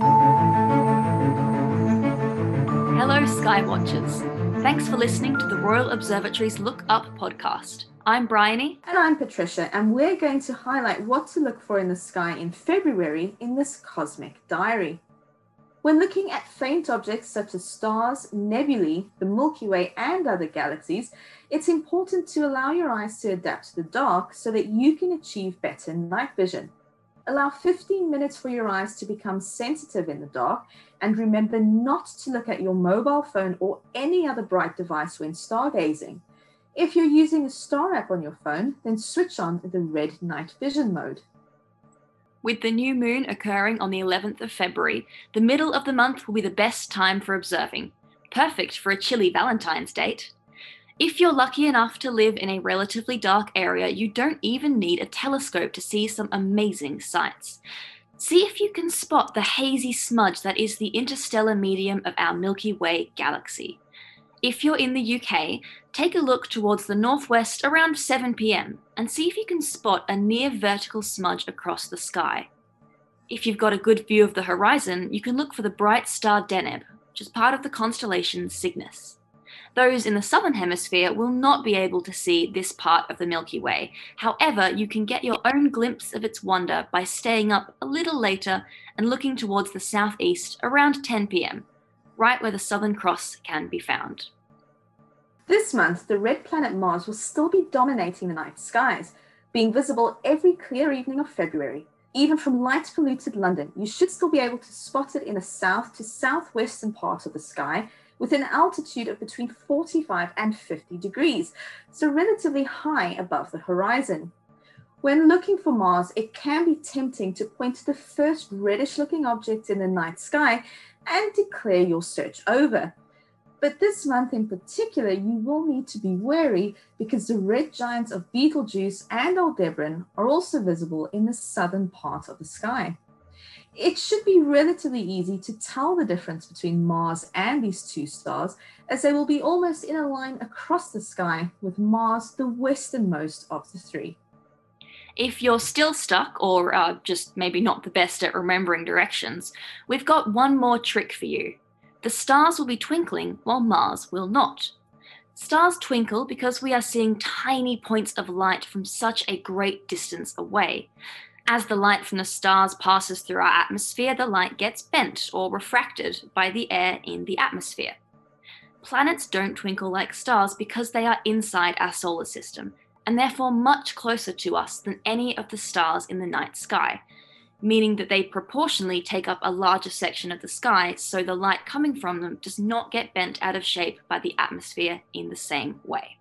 Hello, Skywatchers. Thanks for listening to the Royal Observatory's Look Up podcast. I'm Bryony. And I'm Patricia, and we're going to highlight what to look for in the sky in February in this cosmic diary. When looking at faint objects such as stars, nebulae, the Milky Way, and other galaxies, it's important to allow your eyes to adapt to the dark so that you can achieve better night vision. Allow 15 minutes for your eyes to become sensitive in the dark, and remember not to look at your mobile phone or any other bright device when stargazing. If you're using a star app on your phone, then switch on the red night vision mode. With the new moon occurring on the 11th of February, the middle of the month will be the best time for observing. Perfect for a chilly Valentine's date. If you're lucky enough to live in a relatively dark area, you don't even need a telescope to see some amazing sights. See if you can spot the hazy smudge that is the interstellar medium of our Milky Way galaxy. If you're in the UK, take a look towards the northwest around 7 pm and see if you can spot a near vertical smudge across the sky. If you've got a good view of the horizon, you can look for the bright star Deneb, which is part of the constellation Cygnus. Those in the southern hemisphere will not be able to see this part of the Milky Way. However, you can get your own glimpse of its wonder by staying up a little later and looking towards the southeast around 10 pm, right where the Southern Cross can be found. This month, the red planet Mars will still be dominating the night skies, being visible every clear evening of February. Even from light polluted London, you should still be able to spot it in the south to southwestern part of the sky with an altitude of between 45 and 50 degrees, so relatively high above the horizon. When looking for Mars, it can be tempting to point to the first reddish looking object in the night sky and declare your search over. But this month in particular, you will need to be wary because the red giants of Betelgeuse and Aldebaran are also visible in the southern part of the sky. It should be relatively easy to tell the difference between Mars and these two stars, as they will be almost in a line across the sky, with Mars the westernmost of the three. If you're still stuck or uh, just maybe not the best at remembering directions, we've got one more trick for you. The stars will be twinkling while Mars will not. Stars twinkle because we are seeing tiny points of light from such a great distance away. As the light from the stars passes through our atmosphere, the light gets bent or refracted by the air in the atmosphere. Planets don't twinkle like stars because they are inside our solar system and therefore much closer to us than any of the stars in the night sky, meaning that they proportionally take up a larger section of the sky, so the light coming from them does not get bent out of shape by the atmosphere in the same way.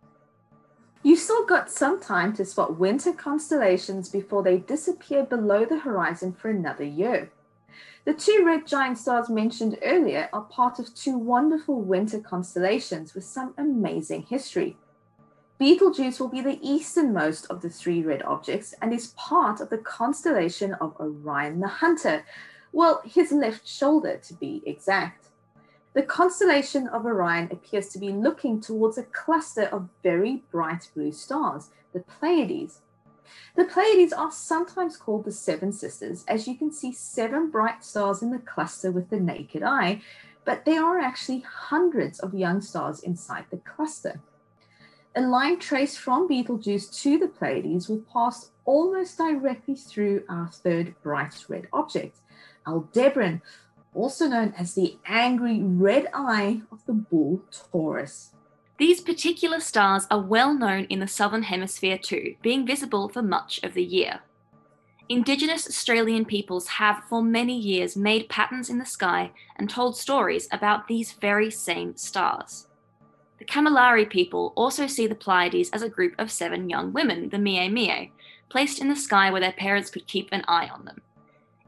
You've still got some time to spot winter constellations before they disappear below the horizon for another year. The two red giant stars mentioned earlier are part of two wonderful winter constellations with some amazing history. Betelgeuse will be the easternmost of the three red objects and is part of the constellation of Orion the Hunter. Well, his left shoulder to be exact. The constellation of Orion appears to be looking towards a cluster of very bright blue stars, the Pleiades. The Pleiades are sometimes called the Seven Sisters, as you can see seven bright stars in the cluster with the naked eye, but there are actually hundreds of young stars inside the cluster. A line traced from Betelgeuse to the Pleiades will pass almost directly through our third bright red object, Aldebaran, also known as the angry red eye of the bull Taurus. These particular stars are well known in the southern hemisphere too, being visible for much of the year. Indigenous Australian peoples have for many years made patterns in the sky and told stories about these very same stars. The Kamilaroi people also see the Pleiades as a group of seven young women, the Mie Mie, placed in the sky where their parents could keep an eye on them.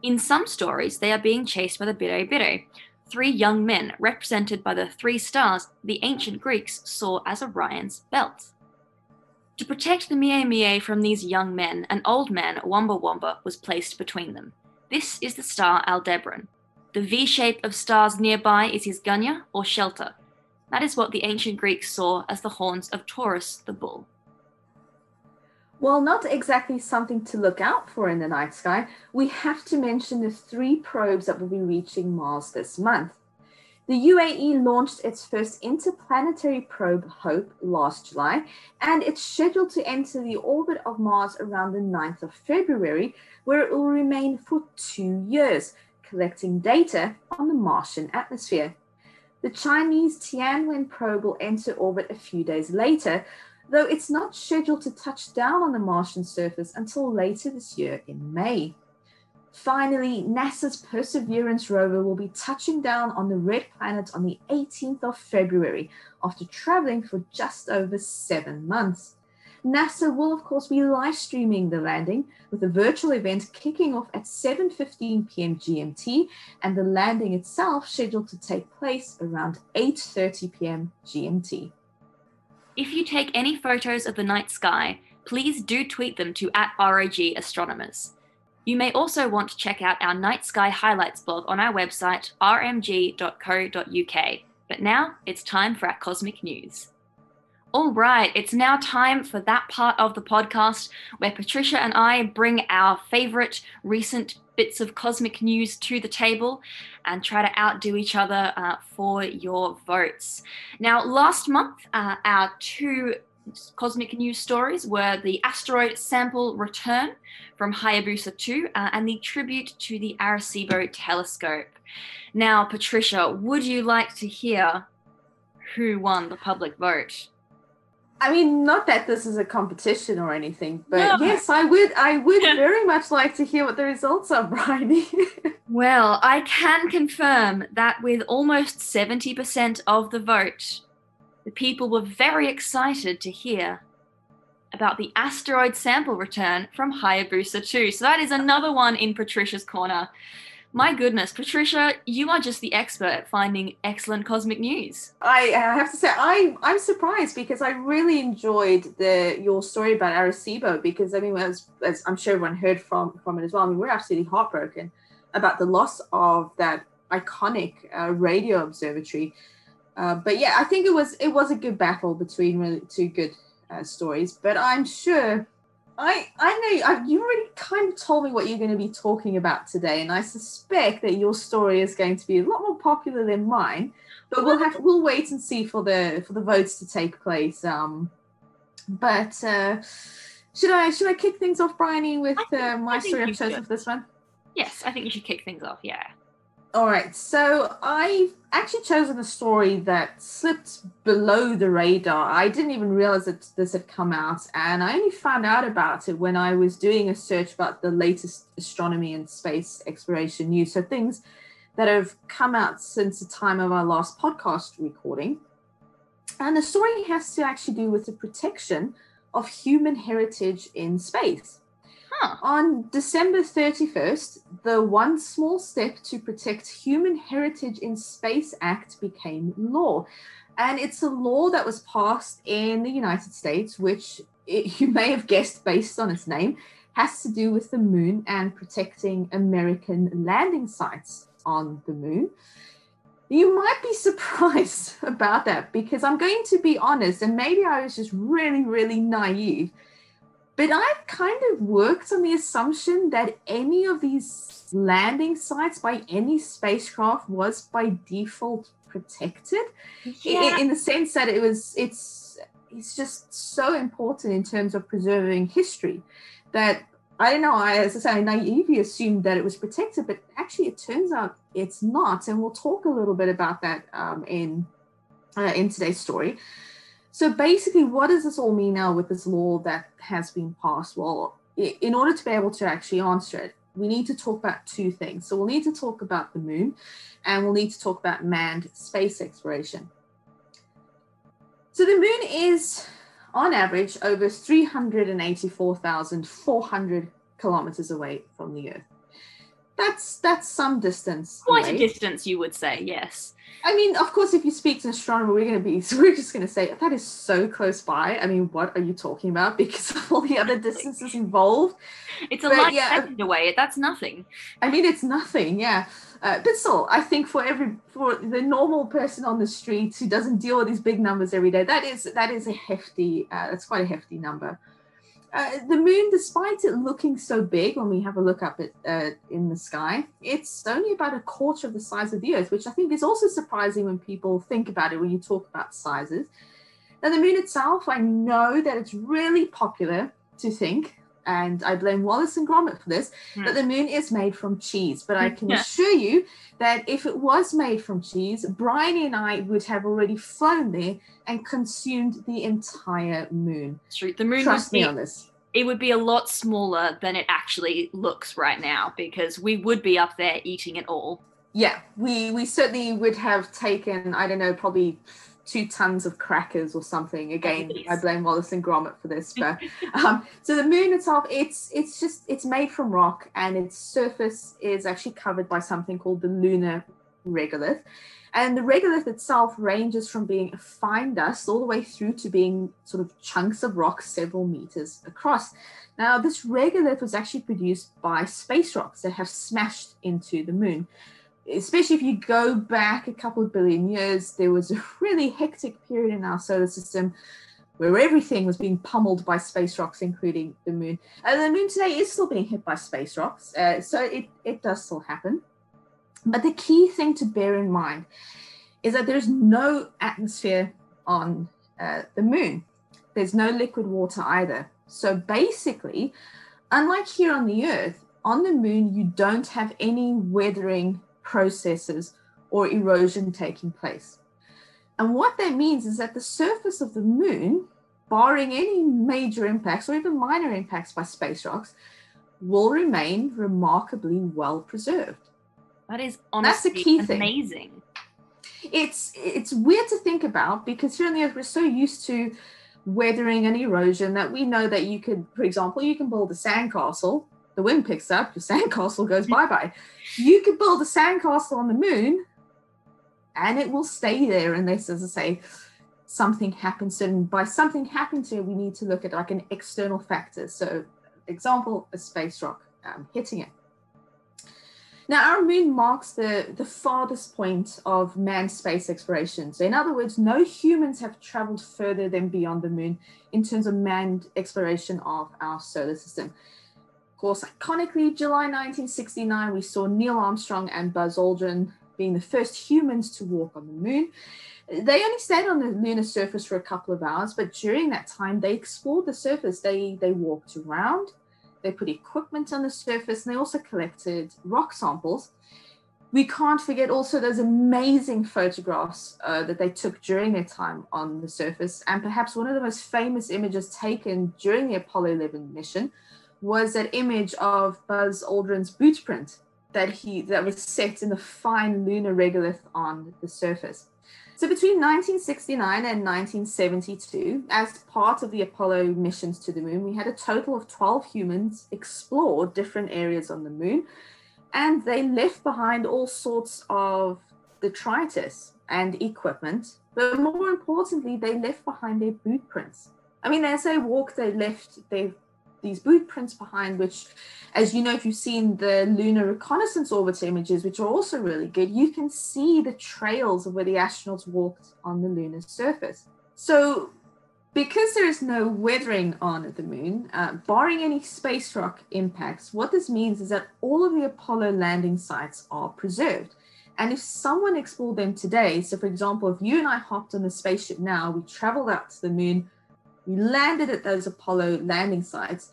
In some stories, they are being chased by the Bire Bire, three young men represented by the three stars the ancient Greeks saw as Orion's belt. To protect the Mie Mie from these young men, an old man, Wamba Wamba, was placed between them. This is the star Aldebaran. The V shape of stars nearby is his gunya, or shelter. That is what the ancient Greeks saw as the horns of Taurus the bull. While not exactly something to look out for in the night sky, we have to mention the three probes that will be reaching Mars this month. The UAE launched its first interplanetary probe, HOPE, last July, and it's scheduled to enter the orbit of Mars around the 9th of February, where it will remain for two years, collecting data on the Martian atmosphere. The Chinese Tianwen probe will enter orbit a few days later, though it's not scheduled to touch down on the Martian surface until later this year in May. Finally, NASA's Perseverance rover will be touching down on the red planet on the 18th of February after traveling for just over seven months. NASA will of course be live streaming the landing with a virtual event kicking off at 7:15 p.m. GMT and the landing itself scheduled to take place around 8:30 p.m. GMT. If you take any photos of the night sky, please do tweet them to at ROG Astronomers. You may also want to check out our night sky highlights blog on our website rmg.co.uk. But now it's time for our cosmic news. All right, it's now time for that part of the podcast where Patricia and I bring our favorite recent bits of cosmic news to the table and try to outdo each other uh, for your votes. Now, last month, uh, our two cosmic news stories were the asteroid sample return from Hayabusa 2 uh, and the tribute to the Arecibo telescope. Now, Patricia, would you like to hear who won the public vote? I mean, not that this is a competition or anything, but no. yes, I would. I would very much like to hear what the results are, Bryony. well, I can confirm that with almost seventy percent of the vote, the people were very excited to hear about the asteroid sample return from Hayabusa 2. So that is another one in Patricia's corner. My goodness, Patricia, you are just the expert at finding excellent cosmic news. I have to say, I, I'm surprised because I really enjoyed the your story about Arecibo because I mean, as, as I'm sure everyone heard from from it as well. I mean, we're absolutely heartbroken about the loss of that iconic uh, radio observatory. Uh, but yeah, I think it was it was a good battle between really two good uh, stories. But I'm sure I I know I, you already kind of told me what you're going to be talking about today, and I suspect that your story is going to be a lot more popular than mine. But we'll have we'll wait and see for the for the votes to take place. Um, but uh, should I should I kick things off, Bryony, with uh, my story I've chosen for this one? Yes, I think you should kick things off. Yeah. All right, so I've actually chosen a story that slipped below the radar. I didn't even realize that this had come out, and I only found out about it when I was doing a search about the latest astronomy and space exploration news. So things that have come out since the time of our last podcast recording. And the story has to actually do with the protection of human heritage in space. Huh. On December 31st, the One Small Step to Protect Human Heritage in Space Act became law. And it's a law that was passed in the United States, which it, you may have guessed based on its name, has to do with the moon and protecting American landing sites on the moon. You might be surprised about that because I'm going to be honest, and maybe I was just really, really naive but I've kind of worked on the assumption that any of these landing sites by any spacecraft was by default protected yeah. in, in the sense that it was it's it's just so important in terms of preserving history that I don't know. I, as I say, I naively assumed that it was protected, but actually, it turns out it's not. And we'll talk a little bit about that um, in uh, in today's story. So basically, what does this all mean now with this law that has been passed? Well, in order to be able to actually answer it, we need to talk about two things. So we'll need to talk about the moon and we'll need to talk about manned space exploration. So the moon is, on average, over 384,400 kilometers away from the Earth. That's that's some distance. Quite away. a distance, you would say, yes. I mean, of course, if you speak to an astronomer, we're going to be, we're just going to say that is so close by. I mean, what are you talking about? Because of all the other distances involved. It's a light yeah, second away. That's nothing. I mean, it's nothing. Yeah, uh, but still, I think for every for the normal person on the street who doesn't deal with these big numbers every day, that is that is a hefty. Uh, that's quite a hefty number. Uh, the moon, despite it looking so big when we have a look up at uh, in the sky, it's only about a quarter of the size of the Earth, which I think is also surprising when people think about it when you talk about sizes. Now, the moon itself, I know that it's really popular to think, and I blame Wallace and Gromit for this, mm. that the moon is made from cheese. But I can yeah. assure you that if it was made from cheese, Bryony and I would have already flown there and consumed the entire moon. True. The moon Trust me be, on this. It would be a lot smaller than it actually looks right now because we would be up there eating it all. Yeah, we we certainly would have taken, I don't know, probably two tons of crackers or something. Again, I blame Wallace and Gromit for this. But um, so the moon itself, it's it's just it's made from rock, and its surface is actually covered by something called the lunar regolith. And the regolith itself ranges from being a fine dust all the way through to being sort of chunks of rock several meters across. Now, this regolith was actually produced by space rocks that have smashed into the moon especially if you go back a couple of billion years, there was a really hectic period in our solar system where everything was being pummeled by space rocks, including the moon. And the moon today is still being hit by space rocks, uh, so it, it does still happen. But the key thing to bear in mind is that there's no atmosphere on uh, the moon. There's no liquid water either. So basically, unlike here on the Earth, on the moon, you don't have any weathering processes or erosion taking place. And what that means is that the surface of the moon, barring any major impacts or even minor impacts by space rocks, will remain remarkably well preserved. That is honestly That's a key thing. amazing. It's it's weird to think about because here on the earth we're so used to weathering and erosion that we know that you could, for example, you can build a sandcastle the wind picks up, your sandcastle goes bye bye. You could build a sandcastle on the moon and it will stay there unless, as I say, something happens. And by something happens here, we need to look at like an external factor. So, example, a space rock um, hitting it. Now, our moon marks the, the farthest point of manned space exploration. So, in other words, no humans have traveled further than beyond the moon in terms of manned exploration of our solar system. Course, iconically, July 1969, we saw Neil Armstrong and Buzz Aldrin being the first humans to walk on the moon. They only stayed on the lunar surface for a couple of hours, but during that time, they explored the surface. They, they walked around, they put equipment on the surface, and they also collected rock samples. We can't forget also those amazing photographs uh, that they took during their time on the surface, and perhaps one of the most famous images taken during the Apollo 11 mission was that image of Buzz Aldrin's boot print that he that was set in the fine lunar regolith on the surface. So between 1969 and 1972, as part of the Apollo missions to the moon, we had a total of 12 humans explore different areas on the moon, and they left behind all sorts of detritus and equipment. But more importantly, they left behind their boot prints. I mean, as they walked, they left their these boot prints behind, which, as you know, if you've seen the lunar reconnaissance orbiter images, which are also really good, you can see the trails of where the astronauts walked on the lunar surface. So, because there is no weathering on the moon, uh, barring any space rock impacts, what this means is that all of the Apollo landing sites are preserved. And if someone explored them today, so for example, if you and I hopped on a spaceship now, we traveled out to the moon, we landed at those Apollo landing sites,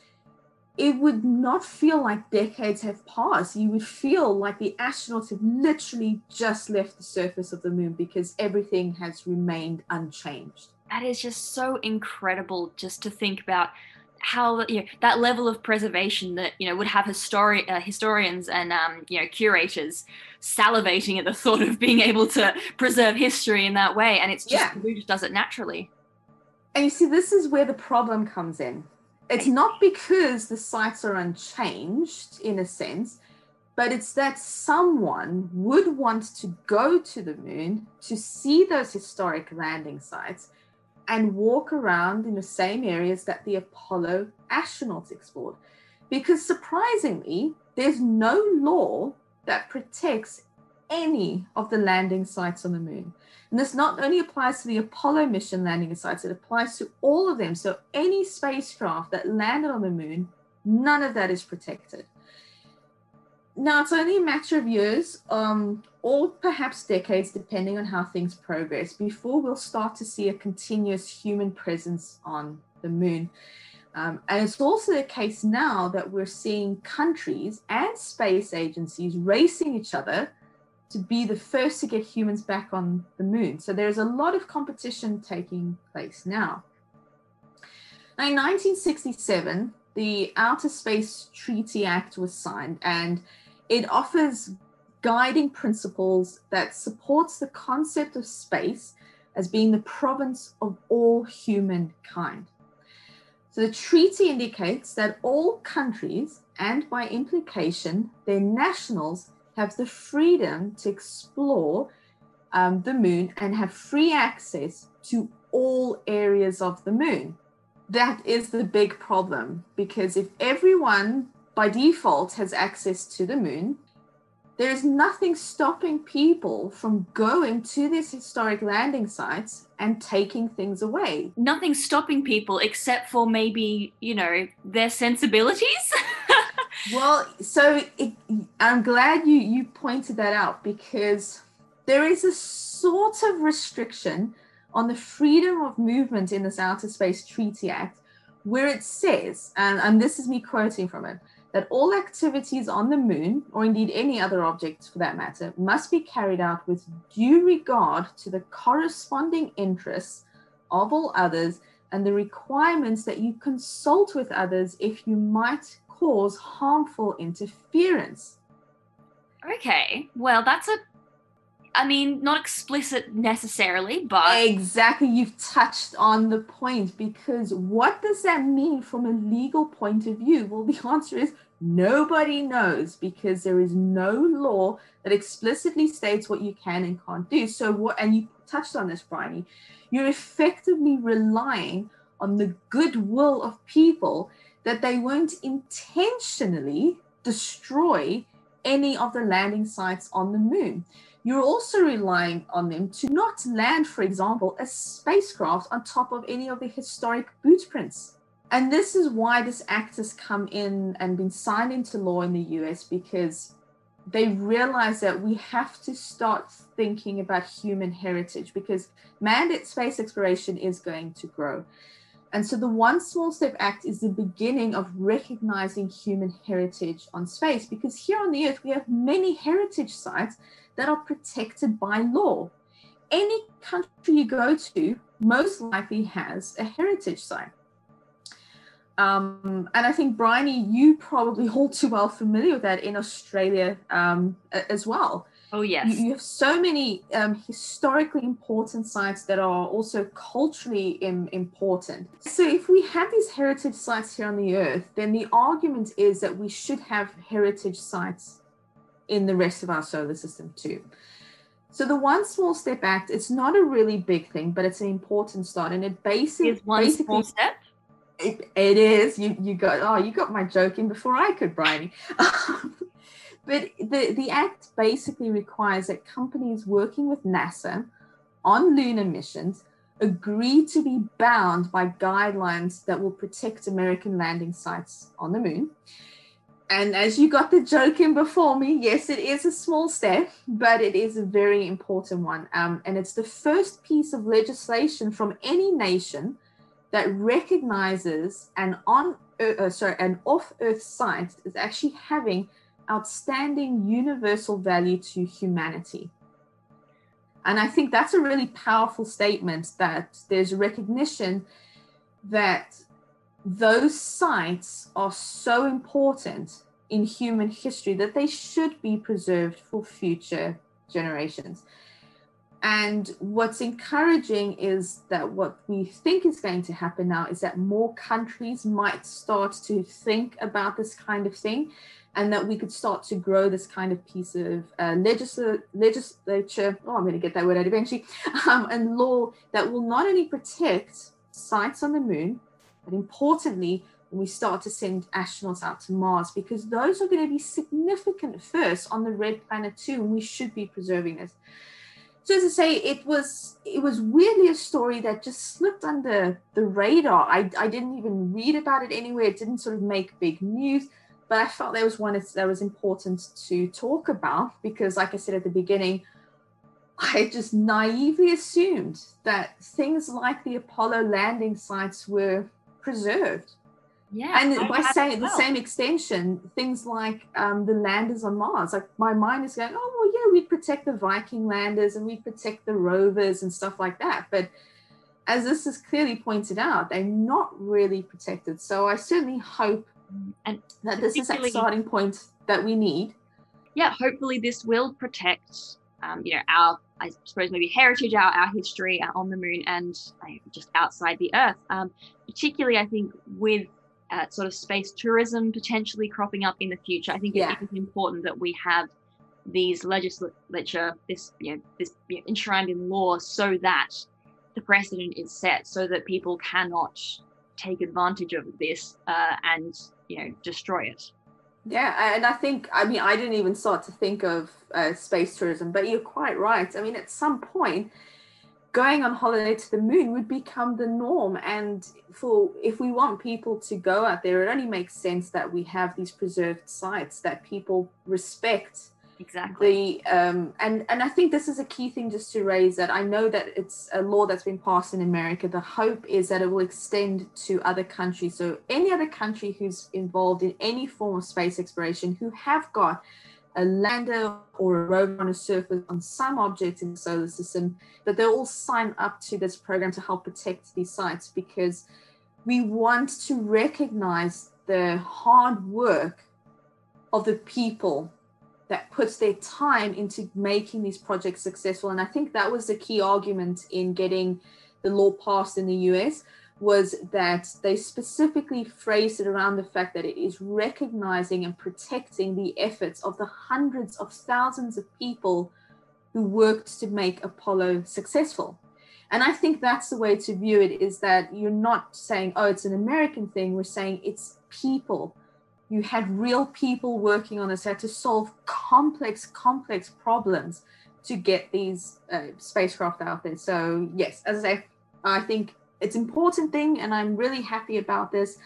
it would not feel like decades have passed. You would feel like the astronauts have literally just left the surface of the moon because everything has remained unchanged. That is just so incredible just to think about how you know, that level of preservation that you know would have histori- uh, historians and um, you know curators salivating at the thought of being able to preserve history in that way and it's just yeah. who just does it naturally and you see, this is where the problem comes in. It's not because the sites are unchanged in a sense, but it's that someone would want to go to the moon to see those historic landing sites and walk around in the same areas that the Apollo astronauts explored. Because surprisingly, there's no law that protects any of the landing sites on the moon. And this not only applies to the Apollo mission landing sites, it applies to all of them. So any spacecraft that landed on the moon, none of that is protected. Now, it's only a matter of years um, or perhaps decades, depending on how things progress, before we'll start to see a continuous human presence on the moon. Um, and it's also the case now that we're seeing countries and space agencies racing each other to be the first to get humans back on the moon. So there's a lot of competition taking place now. now in 1967, the Outer Space Treaty Act was signed and it offers guiding principles that supports the concept of space as being the province of all humankind. So the treaty indicates that all countries, and by implication, their nationals, have the freedom to explore um, the moon and have free access to all areas of the moon. That is the big problem because if everyone by default has access to the moon, there is nothing stopping people from going to these historic landing sites and taking things away. Nothing stopping people except for maybe, you know, their sensibilities. well, so it, I'm glad you you pointed that out because there is a sort of restriction on the freedom of movement in this Outer Space Treaty Act where it says, and, and this is me quoting from it, that all activities on the moon, or indeed any other object for that matter, must be carried out with due regard to the corresponding interests of all others and the requirements that you consult with others if you might cause harmful interference. Okay, well, that's a I mean, not explicit necessarily, but. Exactly. You've touched on the point because what does that mean from a legal point of view? Well, the answer is nobody knows because there is no law that explicitly states what you can and can't do. So, what, and you touched on this, Bryony, you're effectively relying on the goodwill of people that they won't intentionally destroy any of the landing sites on the moon you're also relying on them to not land, for example, a spacecraft on top of any of the historic boot prints. And this is why this act has come in and been signed into law in the US because they realize that we have to start thinking about human heritage because manned space exploration is going to grow. And so the One Small Step Act is the beginning of recognizing human heritage on space because here on the Earth, we have many heritage sites that are protected by law. Any country you go to most likely has a heritage site. Um, and I think, Bryony, you probably all too well familiar with that in Australia um, as well. Oh, yes. You, you have so many um, historically important sites that are also culturally Im- important. So, if we have these heritage sites here on the earth, then the argument is that we should have heritage sites in the rest of our solar system too. So the One Small Step Act, it's not a really big thing, but it's an important start. And it basically is one basically, small step. It, it is. You you got oh you got my joke in before I could, Bryony. but the, the act basically requires that companies working with NASA on lunar missions agree to be bound by guidelines that will protect American landing sites on the moon and as you got the joke in before me, yes, it is a small step, but it is a very important one. Um, and it's the first piece of legislation from any nation that recognizes an on uh, sorry an off Earth site as actually having outstanding universal value to humanity. And I think that's a really powerful statement that there's recognition that those sites are so important in human history that they should be preserved for future generations. And what's encouraging is that what we think is going to happen now is that more countries might start to think about this kind of thing and that we could start to grow this kind of piece of uh, legisl- legislature. Oh, I'm going to get that word out eventually. Um, and law that will not only protect sites on the moon, but importantly, when we start to send astronauts out to Mars, because those are going to be significant first on the red planet too, and we should be preserving this. So as I say, it was it was weirdly a story that just slipped under the radar. I, I didn't even read about it anywhere. It didn't sort of make big news, but I felt there was one that was important to talk about because, like I said at the beginning, I just naively assumed that things like the Apollo landing sites were preserved. Yeah. And I by saying well. the same extension, things like um, the landers on Mars, like my mind is going, oh, well, yeah, we'd protect the Viking landers and we'd protect the rovers and stuff like that. But as this is clearly pointed out, they're not really protected. So I certainly hope and that this is starting point that we need. Yeah, hopefully this will protect um, you know, our, I suppose, maybe heritage, our, our history on the moon and uh, just outside the Earth. Um, particularly, I think, with uh, sort of space tourism potentially cropping up in the future, I think yeah. it is important that we have these legislature, this, you know, this you know, enshrined in law, so that the precedent is set, so that people cannot take advantage of this uh, and you know destroy it. Yeah, and I think, I mean, I didn't even start to think of uh, space tourism, but you're quite right. I mean, at some point, going on holiday to the moon would become the norm. And for if we want people to go out there, it only makes sense that we have these preserved sites that people respect exactly. The um and and i think this is a key thing just to raise that i know that it's a law that's been passed in america. The hope is that it will extend to other countries. So any other country who's involved in any form of space exploration who have got a lander or a rover on a surface on some object in the solar system that they'll all sign up to this program to help protect these sites because we want to recognize the hard work of the people that puts their time into making these projects successful. And I think that was the key argument in getting the law passed in the US was that they specifically phrased it around the fact that it is recognizing and protecting the efforts of the hundreds of thousands of people who worked to make Apollo successful. And I think that's the way to view it is that you're not saying, oh, it's an American thing. We're saying it's people you had real people working on this, had to solve complex, complex problems to get these uh, spacecraft out there. So yes, as I say, I think it's important thing, and I'm really happy about this.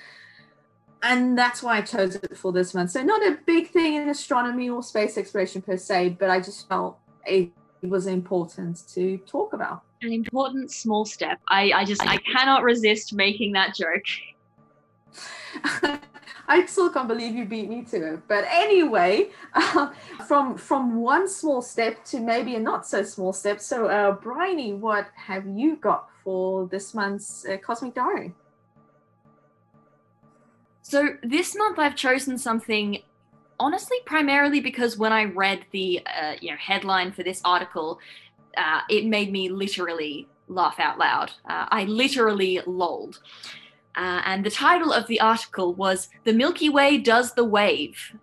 And that's why I chose it for this month. So not a big thing in astronomy or space exploration per se, but I just felt it was important to talk about. An important small step. I, I just I cannot resist making that joke. I still can't believe you beat me to it. But anyway, uh, from from one small step to maybe a not so small step. So, uh, Bryony, what have you got for this month's uh, Cosmic Diary? So this month I've chosen something honestly primarily because when I read the uh, you know headline for this article, uh, it made me literally laugh out loud. Uh, I literally lolled. Uh, and the title of the article was The Milky Way Does the Wave.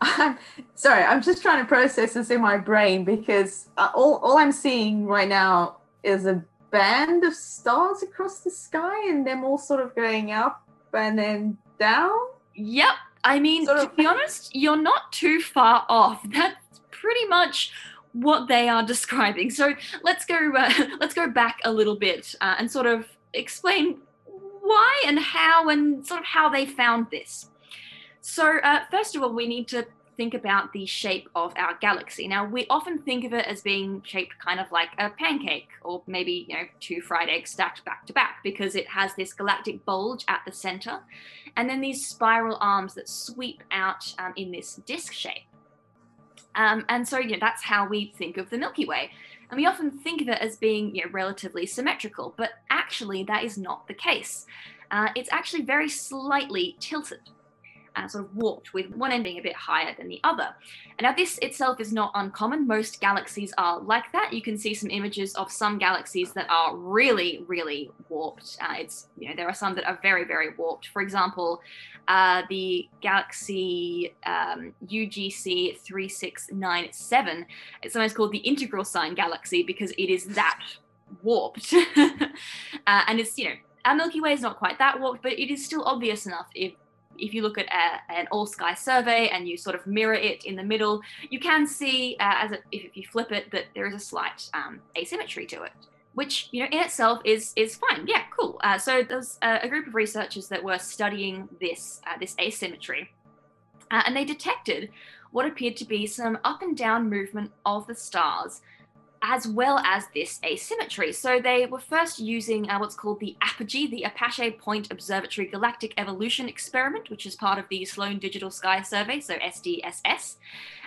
I'm sorry, I'm just trying to process this in my brain because uh, all, all I'm seeing right now is a band of stars across the sky and them all sort of going up and then down. Yep. I mean, sort to be honest, you're not too far off. That's pretty much what they are describing. So let's go uh, let's go back a little bit uh, and sort of explain why and how and sort of how they found this. So uh, first of all, we need to think about the shape of our galaxy. Now, we often think of it as being shaped kind of like a pancake or maybe, you know, two fried eggs stacked back to back because it has this galactic bulge at the center and then these spiral arms that sweep out um, in this disk shape. Um, and so, you know, that's how we think of the Milky Way. And we often think of it as being, you know, relatively symmetrical, but actually that is not the case. Uh, it's actually very slightly tilted uh, sort of warped, with one end being a bit higher than the other. And now, this itself is not uncommon. Most galaxies are like that. You can see some images of some galaxies that are really, really warped. Uh, it's you know there are some that are very, very warped. For example, uh, the galaxy um, UGC 3697. It's sometimes called the integral sign galaxy because it is that warped. uh, and it's, you know, Our Milky Way is not quite that warped, but it is still obvious enough if if you look at a, an all sky survey and you sort of mirror it in the middle, you can see, uh, as a, if, you flip it, that there is a slight um, asymmetry to it, which you know in itself is is fine. Yeah, cool. Uh, so there's a, a, group of researchers that were studying this uh, this asymmetry, uh, and they detected what appeared to be some up and down movement of the stars as well as this asymmetry. So they were first using uh, what's called the APOGEE, the Apache Point Observatory Galactic Evolution Experiment, which is part of the Sloan Digital Sky Survey, so SDSS.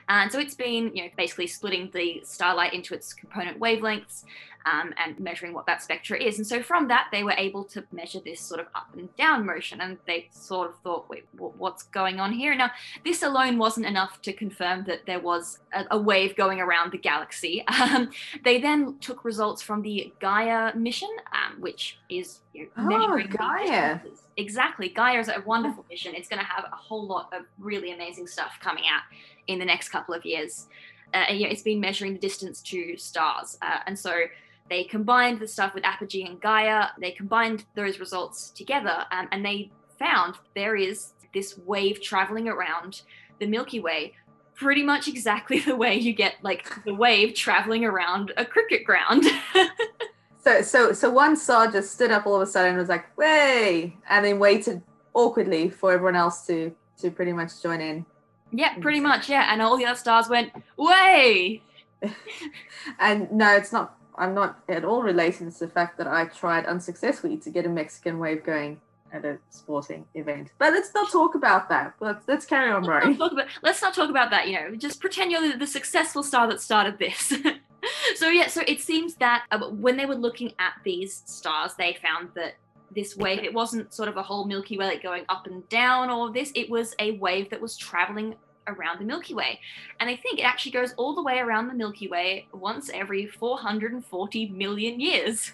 And so it's been, you know, basically splitting the starlight into its component wavelengths um, and measuring what that spectra is. And so from that, they were able to measure this sort of up and down motion. And they sort of thought, wait, what's going on here? Now, this alone wasn't enough to confirm that there was a, a wave going around the galaxy. Um, they then took results from the Gaia mission, um, which is you know, oh, Gaia. Exactly. Gaia is a wonderful mission. It's going to have a whole lot of really amazing stuff coming out in the next couple of years. Uh, you know, it's been measuring the distance to stars. Uh, and so they combined the stuff with Apogee and Gaia, they combined those results together, um, and they found there is this wave traveling around the Milky Way pretty much exactly the way you get like the wave traveling around a cricket ground. so so so one star just stood up all of a sudden and was like, "Way!" and then waited awkwardly for everyone else to to pretty much join in. Yeah, pretty much. Yeah, and all the other stars went, "Way!" and no, it's not I'm not at all relating to the fact that I tried unsuccessfully to get a Mexican wave going at a sporting event. But let's not talk about that. Let's let's carry on, Bryony. Let's, let's not talk about that. You know, just pretend you're the, the successful star that started this. so yeah, so it seems that uh, when they were looking at these stars, they found that this wave it wasn't sort of a whole Milky Way like going up and down or this. It was a wave that was traveling around the Milky Way. And I think it actually goes all the way around the Milky Way once every 440 million years.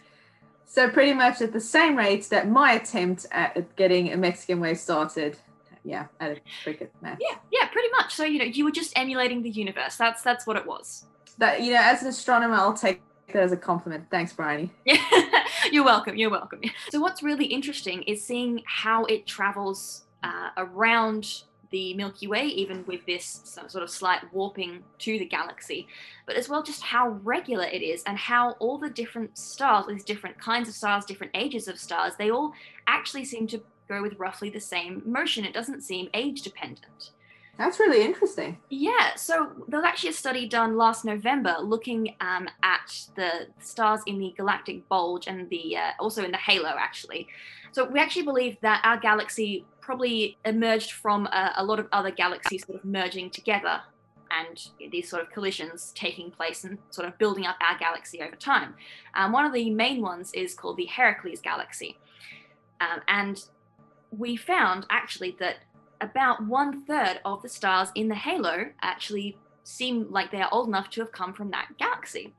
So, pretty much at the same rate that my attempt at getting a Mexican wave started. Yeah, at a cricket match. Yeah, yeah, pretty much. So, you know, you were just emulating the universe. That's that's what it was. That you know, as an astronomer, I'll take that as a compliment. Thanks, Bryony. Yeah, you're welcome. You're welcome. So, what's really interesting is seeing how it travels uh, around the Milky Way, even with this sort of slight warping to the galaxy, but as well just how regular it is and how all the different stars, these different kinds of stars, different ages of stars, they all actually seem to go with roughly the same motion. It doesn't seem age dependent. That's really interesting. Yeah, so there was actually a study done last November looking um, at the stars in the galactic bulge and the uh, also in the halo, actually. So we actually believe that our galaxy probably emerged from a, a lot of other galaxies sort of merging together and these sort of collisions taking place and sort of building up our galaxy over time. Um, one of the main ones is called the Heracles galaxy. Um, and we found actually that about one third of the stars in the halo actually seem like they are old enough to have come from that galaxy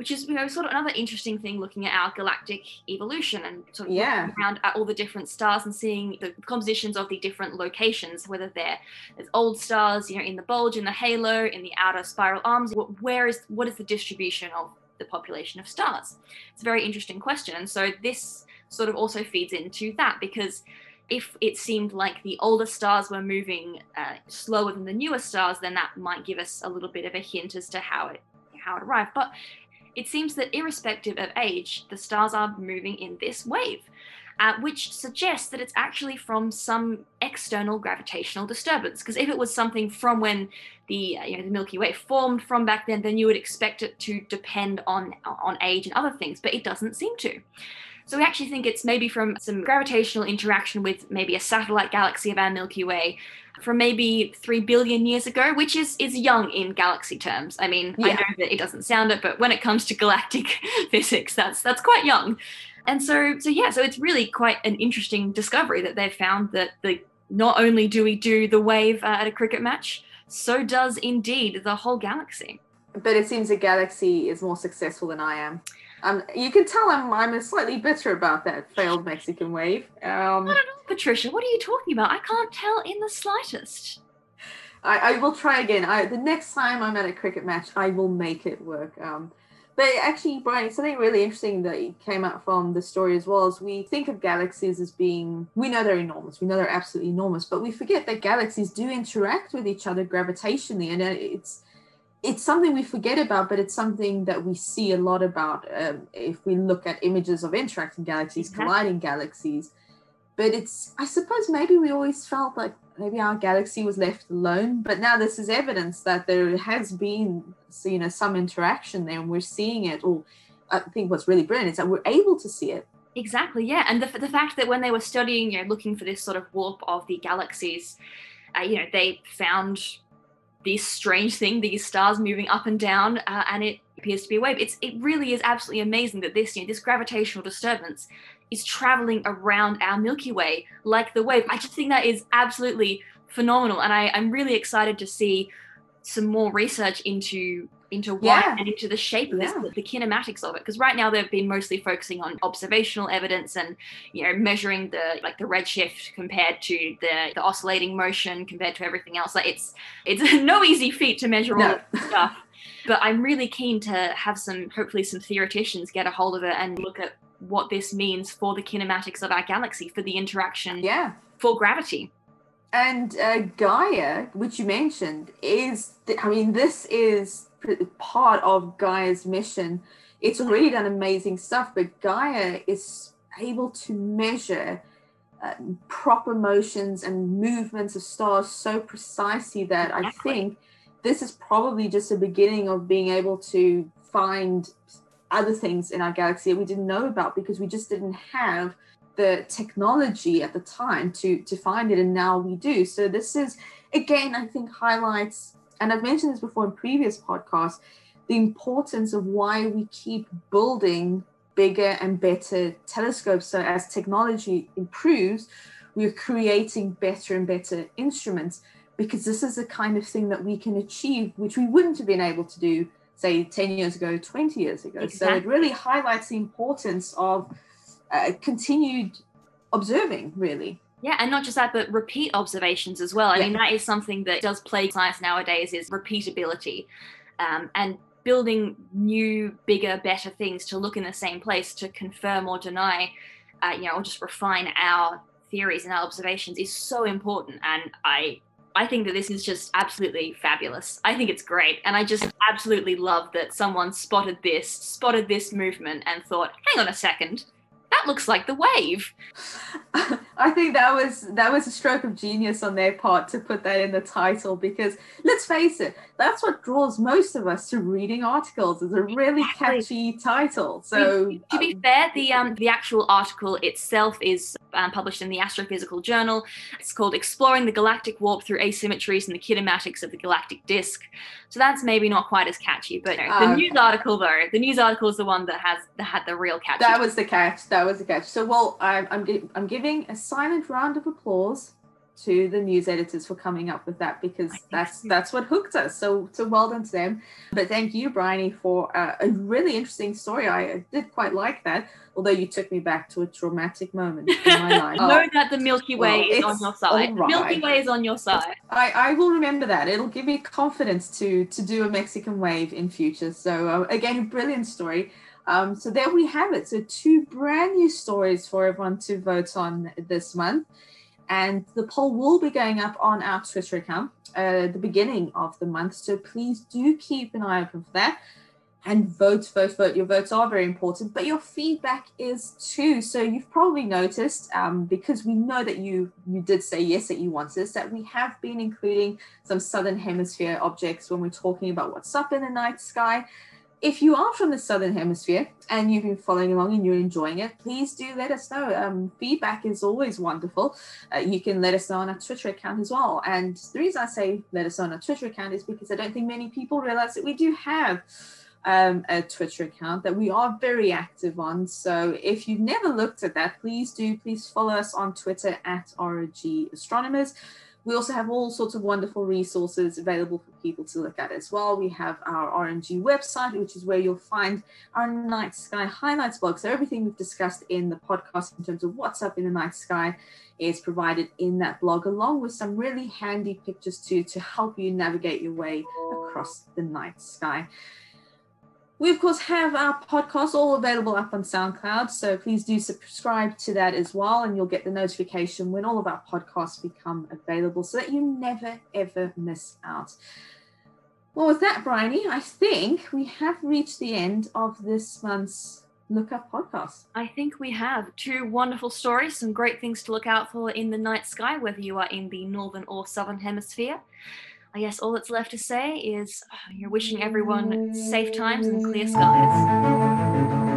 which is you know sort of another interesting thing looking at our galactic evolution and sort of yeah. around at all the different stars and seeing the compositions of the different locations whether they're there's old stars you know in the bulge in the halo in the outer spiral arms where is what is the distribution of the population of stars it's a very interesting question and so this sort of also feeds into that because if it seemed like the older stars were moving uh, slower than the newer stars, then that might give us a little bit of a hint as to how it how it arrived. But it seems that irrespective of age, the stars are moving in this wave, uh, which suggests that it's actually from some external gravitational disturbance. Because if it was something from when the uh, you know the Milky Way formed from back then, then you would expect it to depend on on age and other things, but it doesn't seem to. So we actually think it's maybe from some gravitational interaction with maybe a satellite galaxy of our Milky Way from maybe three billion years ago, which is is young in galaxy terms. I mean, yeah. I know that it doesn't sound it, but when it comes to galactic physics, that's that's quite young. And so so yeah, so it's really quite an interesting discovery that they've found that the not only do we do the wave uh, at a cricket match, so does indeed the whole galaxy. But it seems the galaxy is more successful than I am. Um, you can tell I'm I'm slightly bitter about that failed Mexican wave. Um, Not at all, Patricia. What are you talking about? I can't tell in the slightest. I, I will try again. I, the next time I'm at a cricket match, I will make it work. Um, But actually, Bryony, something really interesting that came out from the story as well is we think of galaxies as being, we know they're enormous, we know they're absolutely enormous, but we forget that galaxies do interact with each other gravitationally. And it's, it's something we forget about, but it's something that we see a lot about um, if we look at images of interacting galaxies, exactly. colliding galaxies. But it's, I suppose, maybe we always felt like maybe our galaxy was left alone. But now this is evidence that there has been, you know, some interaction there, and we're seeing it. Or I think what's really brilliant is that we're able to see it. Exactly, yeah, and the the fact that when they were studying, you know, looking for this sort of warp of the galaxies, uh, you know, they found this strange thing, these stars moving up and down, uh, and it appears to be a wave. It's it really is absolutely amazing that this you know this gravitational disturbance is traveling around our Milky Way like the wave. I just think that is absolutely phenomenal, and I, I'm really excited to see some more research into into why yeah. and into the shape of this, the, kinematics of it. Because right now they've been mostly focusing on observational evidence and you know measuring the like the redshift compared to the the oscillating motion compared to everything else. Like it's it's no easy feat to measure all no. this stuff. But I'm really keen to have some hopefully some theoreticians get a hold of it and look at what this means for the kinematics of our galaxy, for the interaction, yeah, for gravity. And uh, Gaia, which you mentioned, is I mean, this is part of Gaia's mission. It's already done amazing stuff, but Gaia is able to measure uh, proper motions and movements of stars so precisely that I think this is probably just a beginning of being able to find other things in our galaxy that we didn't know about because we just didn't have the technology at the time to to find it and now we do so this is again i think highlights and I've mentioned this before in previous podcasts, the importance of why we keep building bigger and better telescopes. So as technology improves, we're creating better and better instruments because this is the kind of thing that we can achieve, which we wouldn't have been able to do, say, 10 years ago, 20 years ago. Exactly. So it really highlights the importance of uh, continued observing, really. Yeah, and not just that, but repeat observations as well. I yeah. mean, that is something that does plague science nowadays is repeatability, um, and building new, bigger, better things to look in the same place to confirm or deny, uh, you know, or just refine our theories and our observations is so important. And I, I think that this is just absolutely fabulous. I think it's great, and I just absolutely love that someone spotted this, spotted this movement, and thought, "Hang on a second, that looks like the wave. I think that was that was a stroke of genius on their part to put that in the title because let's face it, that's what draws most of us to reading articles. is a really catchy title. So to be um, fair, the um the actual article itself is um, published in the Astrophysical Journal. It's called "Exploring the Galactic Warp Through Asymmetries and the Kinematics of the Galactic Disk." So that's maybe not quite as catchy, but the um, news article though, the news article is the one that has that had the real catch. That was the catch. That was the catch. So well, I'm I'm, I'm giving a silent round of applause to the news editors for coming up with that because that's that's what hooked us. So so well done to them. But thank you, Bryony, for uh, a really interesting story. I did quite like that, although you took me back to a traumatic moment in my life. know oh, that the Milky Way well, is on your side. Right. Milky Way is on your side. I, I will remember that. It'll give me confidence to to do a Mexican wave in future. So uh, again, a brilliant story. Um, so there we have it. So two brand new stories for everyone to vote on this month. And the poll will be going up on our Twitter account uh, the beginning of the month. So please do keep an eye open for that and vote, vote, vote. Your votes are very important, but your feedback is too. So you've probably noticed, um, because we know that you you did say yes that you want this, that we have been including some southern hemisphere objects when we're talking about what's up in the night sky if you are from the southern hemisphere and you've been following along and you're enjoying it please do let us know. Um, feedback is always wonderful. Uh, you can let us know on our twitter account as well. And the reason i say let us know on our twitter account is because i don't think many people realize that we do have um, a twitter account that we are very active on. So if you've never looked at that please do. Please follow us on twitter at rog astronomers we also have all sorts of wonderful resources available for people to look at as well. We have our RMG website, which is where you'll find our night sky highlights blog. So everything we've discussed in the podcast in terms of what's up in the night sky is provided in that blog, along with some really handy pictures too to help you navigate your way across the night sky. We, of course, have our podcast all available up on SoundCloud. So please do subscribe to that as well. And you'll get the notification when all of our podcasts become available so that you never, ever miss out. Well, with that, Bryony, I think we have reached the end of this month's Look Up podcast. I think we have two wonderful stories, some great things to look out for in the night sky, whether you are in the northern or southern hemisphere. I guess all that's left to say is uh, you're wishing everyone safe times and clear skies.